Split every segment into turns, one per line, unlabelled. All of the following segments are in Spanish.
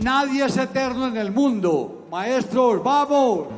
Nadie es eterno en el mundo. Maestros, vamos.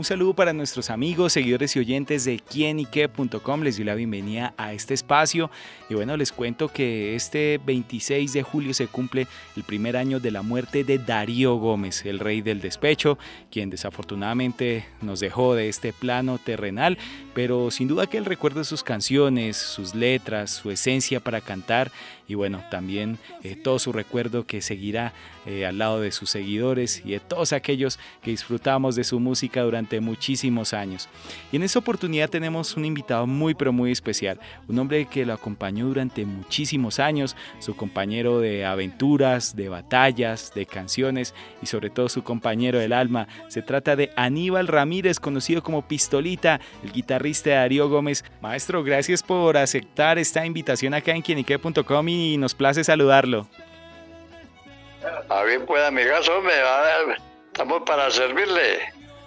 Un saludo para nuestros amigos, seguidores y oyentes de quienique.com. Les doy la bienvenida a este espacio. Y bueno, les cuento que este 26 de julio se cumple el primer año de la muerte de Darío Gómez, el rey del despecho, quien desafortunadamente nos dejó de este plano terrenal. Pero sin duda que el recuerdo de sus canciones, sus letras, su esencia para cantar y bueno, también eh, todo su recuerdo que seguirá eh, al lado de sus seguidores y de todos aquellos que disfrutamos de su música durante muchísimos años. Y en esta oportunidad tenemos un invitado muy pero muy especial, un hombre que lo acompañó durante muchísimos años, su compañero de aventuras, de batallas, de canciones y sobre todo su compañero del alma. Se trata de Aníbal Ramírez, conocido como Pistolita, el guitarrista de Darío Gómez. Maestro, gracias por aceptar esta invitación acá en quienique.com y nos place saludarlo.
A bien, pues, amigazo, me va, estamos para servirle.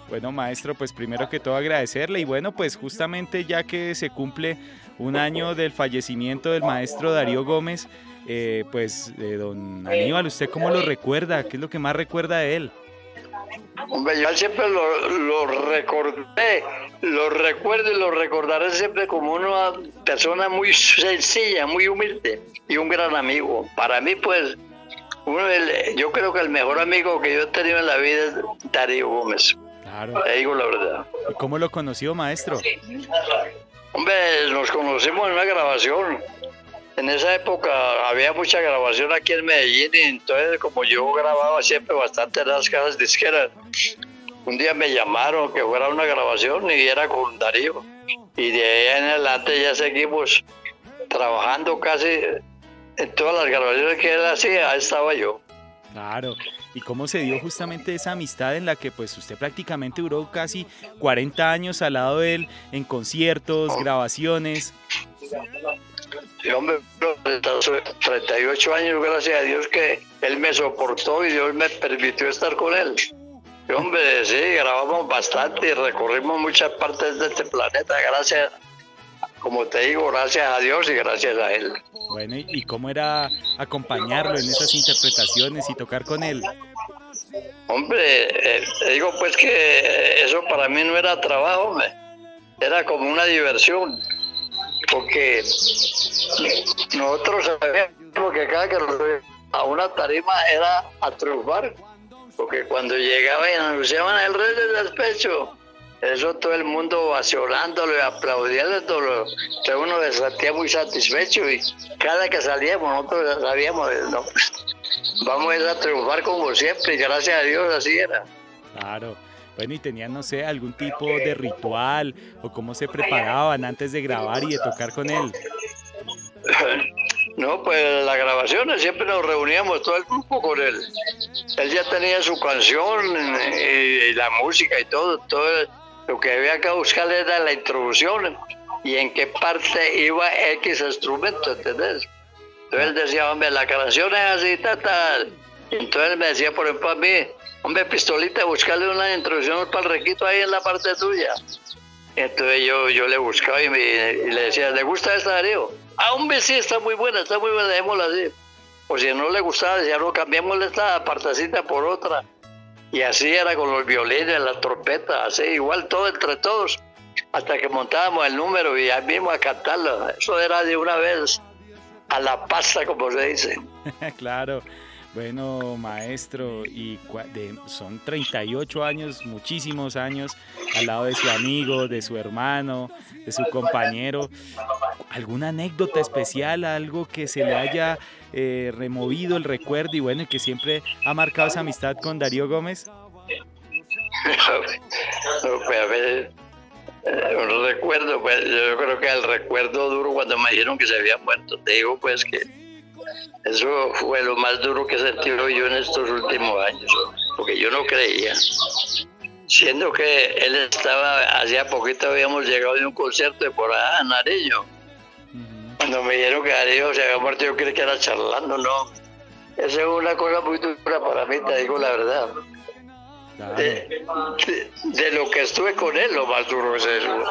Bueno, maestro, pues primero que todo agradecerle y bueno, pues justamente ya que se cumple un año del fallecimiento del maestro Darío Gómez, eh, pues eh, don Aníbal, ¿usted cómo lo recuerda? ¿Qué es lo que más recuerda de él?
Hombre, yo siempre lo, lo, recordé, lo recuerdo y lo recordaré siempre como una persona muy sencilla, muy humilde y un gran amigo. Para mí, pues, uno yo creo que el mejor amigo que yo he tenido en la vida es Darío Gómez. Claro. Te digo la verdad.
¿Y cómo lo conoció, maestro?
Hombre, nos conocimos en una grabación en esa época había mucha grabación aquí en Medellín y entonces como yo grababa siempre bastante en las casas disqueras, un día me llamaron que fuera una grabación y era con Darío. Y de ahí en adelante ya seguimos trabajando casi en todas las grabaciones que él hacía, estaba yo.
Claro. ¿Y cómo se dio justamente esa amistad en la que pues usted prácticamente duró casi 40 años al lado de él en conciertos, grabaciones?
Sí, hombre, 38 años, gracias a Dios que él me soportó y Dios me permitió estar con él. Hombre, sí, grabamos bastante y recorrimos muchas partes de este planeta, gracias, como te digo, gracias a Dios y gracias a él.
Bueno, ¿y cómo era acompañarlo en esas interpretaciones y tocar con él?
Hombre, eh, te digo pues que eso para mí no era trabajo, era como una diversión porque nosotros sabíamos que cada que a una tarima era a triunfar, porque cuando llegaba y anunciaban el rey del despecho, eso todo el mundo vacionándolo y aplaudiendo, uno se sentía muy satisfecho y cada que salíamos nosotros sabíamos, no, vamos a triunfar como siempre y gracias a Dios así era.
Claro. Bueno, y tenían, no sé, algún tipo de ritual o cómo se preparaban antes de grabar y de tocar con él.
No, pues las grabaciones siempre nos reuníamos todo el grupo con él. Él ya tenía su canción y, la música y todo, todo lo que había que buscar era la introducción y en qué parte iba X instrumento, ¿entendés? Entonces él decía, hombre, la canción es así, tal, tal. Entonces me decía, por ejemplo, a mí, hombre, pistolita, buscarle una introducción para el requito ahí en la parte tuya. Entonces yo, yo le buscaba y, le decía, ¿le gusta esta Darío? Ah, hombre, sí, está muy buena, está muy buena, dejémosla así. O si no le gustaba, decía, no, cambiémosle esta partecita por otra. Y así era con los violines, la trompeta, así, igual todo entre todos, hasta que montábamos el número y ahí mismo a cantarlo. Eso era de una vez a la pasta, como se dice.
claro. Bueno, maestro, y son 38 años, muchísimos años, al lado de su amigo, de su hermano, de su compañero. ¿Alguna anécdota especial, algo que se le haya eh, removido el recuerdo y bueno, que siempre ha marcado esa amistad con Darío Gómez?
Pues, eh, un recuerdo, pues yo creo que el recuerdo duro cuando me dijeron que se había muerto. Te digo pues que eso fue lo más duro que he sentido yo en estos últimos años, porque yo no creía. Siendo que él estaba, hacía poquito habíamos llegado de un concierto de por allá en Nariño. Cuando me dijeron que Darío se había muerto, yo creí que era charlando, no. Esa es una cosa muy dura para mí, te digo la verdad.
Claro.
De, de- de lo que estuve con él, lo más duro es eso.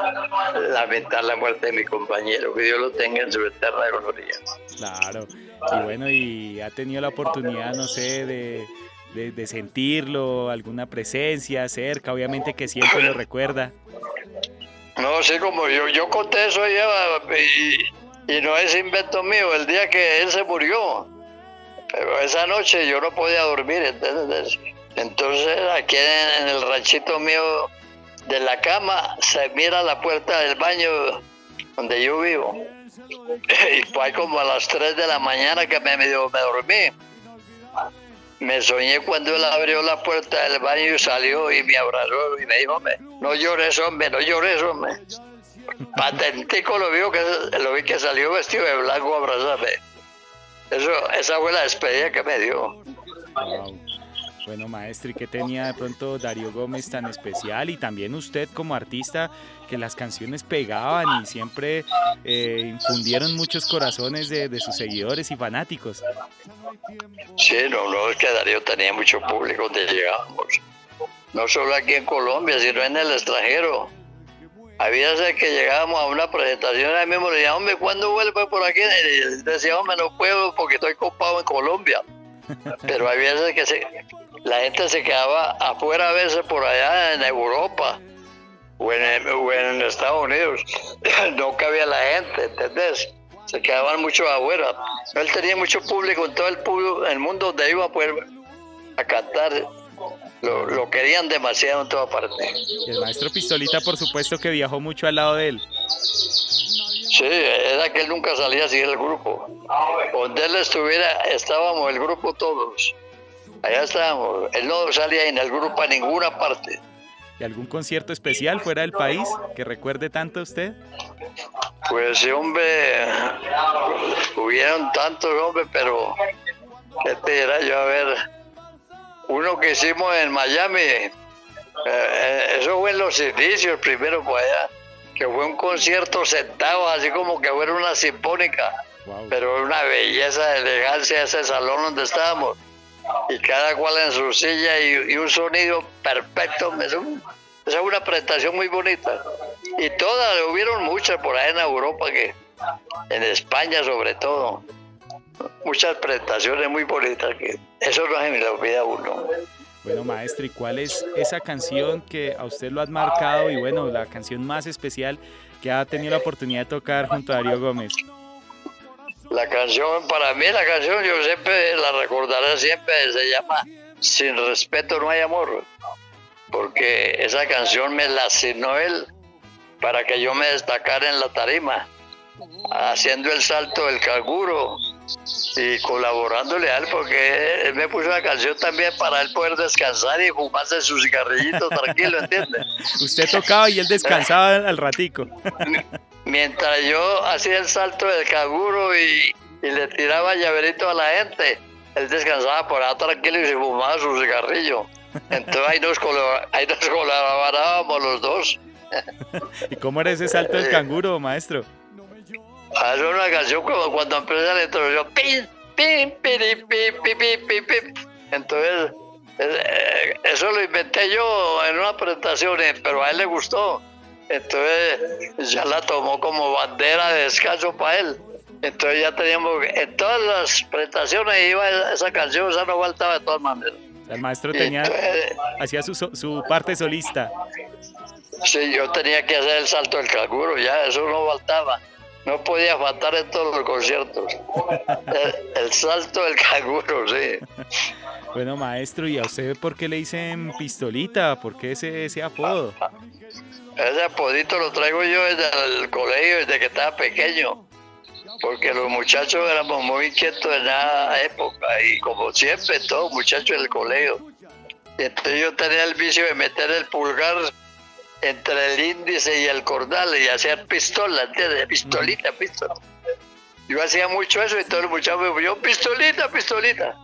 Lamentar la muerte de mi compañero, que Dios lo tenga en su eterna gloria.
Claro. Y bueno, y ha tenido la oportunidad, no sé, de, de- de sentirlo, alguna presencia cerca, obviamente que siempre lo recuerda.
No, sí, como yo, yo conté eso ya y, y no es invento mío, el día que él se murió. Pero esa noche yo no podía dormir, ¿entiendes? Entonces aquí en, el ranchito mío de la cama se mira la puerta del baño donde yo vivo. Y fue como a las 3 de la mañana que me, medio me dormí. Me soñé cuando él abrió la puerta del baño y salió y me abrazó y me dijo, hombre, no llores, hombre, no llores, hombre. Patentico lo, vio que, lo vi que salió vestido de blanco a abrazarme. Eso, esa fue la despedida que me dio.
Wow. Bueno, maestro, ¿y qué tenía de pronto Darío Gómez tan especial? Y también usted como artista, que las canciones pegaban y siempre eh, infundieron muchos corazones de, de sus seguidores y fanáticos.
Sí, no, no, es que Darío tenía mucho público donde llegábamos. No solo aquí en Colombia, sino en el extranjero. Había veces que llegábamos a una presentación, ahí mismo le decía, hombre, ¿cuándo vuelve por aquí? Y decía, hombre, no puedo porque estoy copado en Colombia. Pero había veces que se, la gente se quedaba afuera a veces por allá en Europa o en, o en Estados Unidos. No cabía la gente, ¿entendés? Se quedaban mucho afuera. Él tenía mucho público en todo el, público, el mundo donde iba a poder a cantar. Lo, lo querían demasiado en toda parte.
El maestro Pistolita, por supuesto, que viajó mucho al lado de él.
Sí, era que él nunca salía sin el grupo. Donde él estuviera, estábamos el grupo todos. Allá estábamos. Él no salía en el grupo a ninguna parte.
¿Y algún concierto especial fuera del país que recuerde tanto a usted?
Pues hombre, hubieron tantos hombres, pero ¿qué te dirá yo? A ver, uno que hicimos en Miami, eh, eh, eso fue en los inicios, primero por allá, que fue un concierto sentado, así como que fuera una sinfónica,
Wow.
pero una belleza elegancia ese salón donde estábamos, y cada cual en su silla y, y un sonido perfecto. Esa es una presentación muy bonita. Y todas, hubieron muchas por ahí en Europa, que en España sobre todo. Muchas presentaciones muy bonitas, que eso no se me lo olvida uno.
Bueno, maestro, ¿y cuál es esa canción que a usted lo ha marcado y bueno, la canción más especial que ha tenido la oportunidad de tocar junto a Darío Gómez?
La canción, para mí la canción, yo siempre la recordaré siempre, se llama Sin respeto no hay amor. Porque esa canción me la asignó él para que yo me destacara en la tarima, haciendo el salto del canguro y colaborándole a él, porque él me puso la canción también para él poder descansar y fumarse su cigarrillito tranquilo, ¿entiendes?
Usted tocaba y él descansaba al ratico.
mientras yo hacía el salto del canguro y, y le tiraba llaverito a la gente, él descansaba por ahí tranquilo y se fumaba su cigarrillo. Entonces ahí nos, ahí nos colaborábamos los dos.
¿Y cómo era ese salto del canguro, maestro?
Hace una canción como cuando empieza la introducción. Pim, pim, piri, pim, pim, pim, pim, pim. Entonces, eh, eso lo inventé yo en una presentación, eh, pero a él le gustó. Entonces, ya la tomó como bandera de descanso para él. Entonces ya teníamos, en todas las presentaciones iba esa canción, esa no faltaba de todas maneras.
El maestro tenía,
entonces,
hacía su, su parte solista.
Sí, yo tenía que hacer el salto del canguro, ya, eso no faltaba. No podía faltar en todos los conciertos. El, el salto del canguro, sí.
Bueno, maestro, ¿y a usted por qué le dicen pistolita? ¿Por qué ese, ese apodo?
Ese apodito lo traigo yo desde el colegio, desde que estaba pequeño. Porque los muchachos éramos muy inquietos en esa época y como siempre, todos muchachos del colegio. Y entonces yo tenía el vicio de meter el pulgar entre el índice y el cordal y hacer pistola, ¿entiendes? Pistolita, pistola. Yo hacía mucho eso y todos los muchachos me decían, pistolita, pistolita.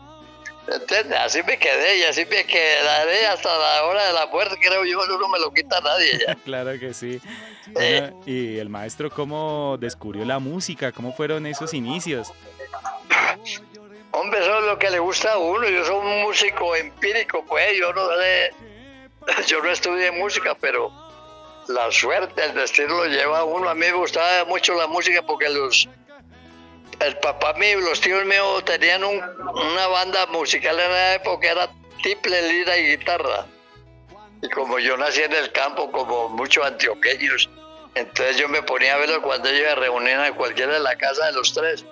¿Entiendes? Así me quedé y así me quedaré hasta la hora de la muerte, creo yo, no me lo quita nadie ya.
claro que sí. Bueno, y el maestro, ¿cómo descubrió la música? ¿Cómo fueron esos inicios?
Hombre, eso es lo que le gusta a uno. Yo soy un músico empírico, pues yo no sé, yo no estudié música, pero la suerte, el destino lo lleva a uno. A mí me gustaba mucho la música porque los el papá mío y los tíos míos tenían una banda musical en la época, era triple lira y guitarra. Y como yo nací en el campo, como muchos antioqueños, entonces yo me ponía a verlo cuando ellos se reunían en cualquiera de la casa de los tres,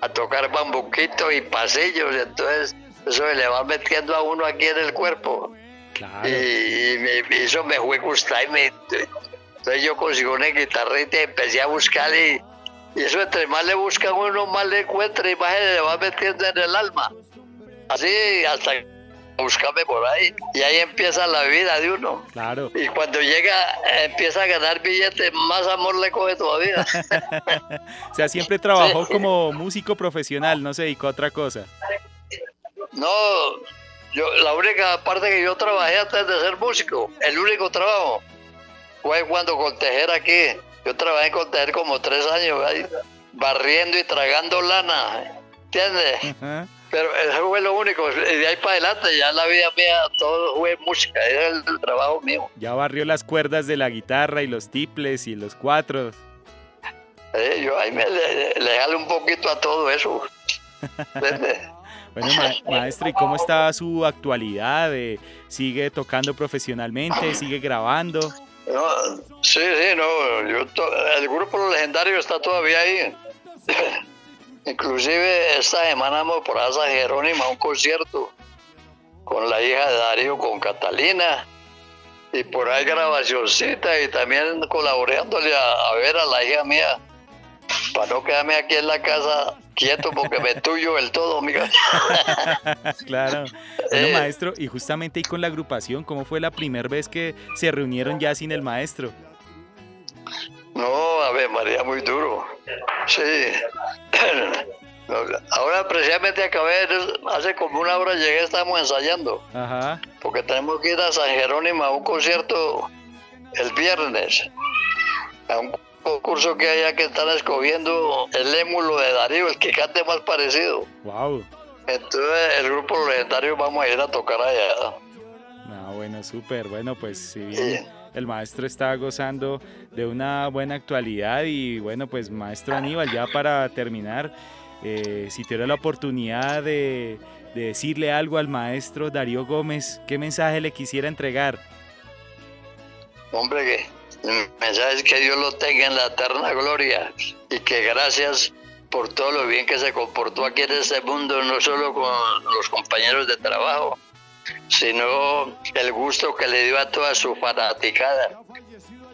a tocar bambuquitos y pasillos, entonces eso me le va metiendo a uno aquí en el cuerpo. Y, eso me fue gustar y entonces yo consigo una guitarrita y empecé a buscar y y eso entre más le buscan uno, más le encuentra y más se le va metiendo en el alma. Así hasta buscarme por ahí. Y ahí empieza la vida de uno.
Claro.
Y cuando llega, empieza a ganar billetes, más amor le coge todavía.
o sea, siempre trabajó como músico profesional, no se dedicó a otra cosa.
No, yo, la única parte que yo trabajé antes de ser músico, el único trabajo, fue cuando con tejer aquí yo trabajé con tejer como tres años, barriendo y tragando lana, ¿entiendes? Pero eso fue lo único. Y de ahí para adelante ya la vida mía todo fue música, era el, trabajo mío.
Ya barrió las cuerdas de la guitarra y los tiples y los cuatros.
Eh, yo ahí me le, un poquito a todo eso.
bueno, maestro, ¿y cómo está su actualidad? Eh, ¿Sigue tocando profesionalmente? ¿Sigue grabando?
No, sí, sí, no. el grupo legendario está todavía ahí. Inclusive esta semana vamos por a San Jerónimo a un concierto con la hija de Darío, con Catalina. Y por ahí grabacióncita y también colaborándole a, ver a la hija mía. Para no quedarme aquí en la casa quieto porque me tuyo el todo, amiga.
claro. Bueno, eh. maestro, y justamente ahí con la agrupación, ¿cómo fue la primera vez que se reunieron ya sin el maestro?
No, a ver, María, muy duro. Sí. Ahora precisamente acabé, hace como una hora llegué, estamos ensayando. Ajá. Porque tenemos que ir a San Jerónimo a un concierto el viernes. A un concurso que haya que están escogiendo el émulo de Darío, el que cante más parecido.
Wow.
Entonces el grupo legendario vamos a ir a tocar allá.
Ah, bueno, súper. Bueno, pues si bien el maestro está gozando de una buena actualidad y bueno, pues maestro Aníbal, ya para terminar, eh, si tuviera la oportunidad de, de decirle algo al maestro Darío Gómez, ¿qué mensaje le quisiera entregar?
Hombre, que el mensaje es que Dios lo tenga en la eterna gloria y que gracias por todo lo bien que se comportó aquí en este mundo, no solo con los compañeros de trabajo, sino el gusto que le dio a toda su fanaticada,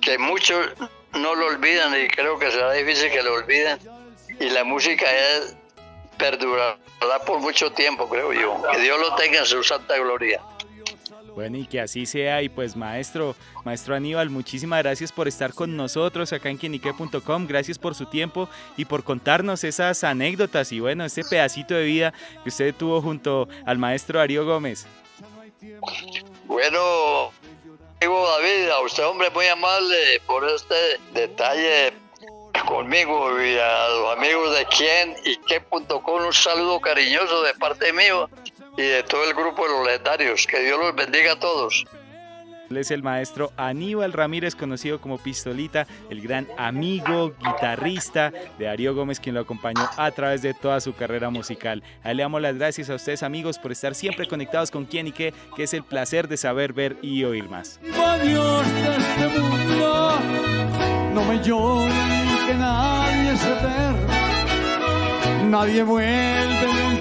que muchos no lo olvidan y creo que será difícil que lo olviden. Y la música es perdurará por mucho tiempo, creo yo. Que Dios lo tenga en su santa gloria.
Bueno, y que así sea. Y pues maestro, maestro Aníbal, muchísimas gracias por estar con nosotros acá en quienique.com. Gracias por su tiempo y por contarnos esas anécdotas y bueno, ese pedacito de vida que usted tuvo junto al maestro Darío Gómez.
Bueno, digo David, a usted hombre muy amable por este detalle conmigo y a los amigos de quien y qué.com un saludo cariñoso de parte mío y de todo el grupo de los legendarios. Que Dios los bendiga a todos.
Él es el maestro Aníbal Ramírez, conocido como Pistolita, el gran amigo, guitarrista de Darío Gómez, quien lo acompañó a través de toda su carrera musical. A él le damos las gracias a ustedes, amigos, por estar siempre conectados con quién y qué, que es el placer de saber, ver y oír más.
Dios de este mundo, no me que nadie se Nadie vuelve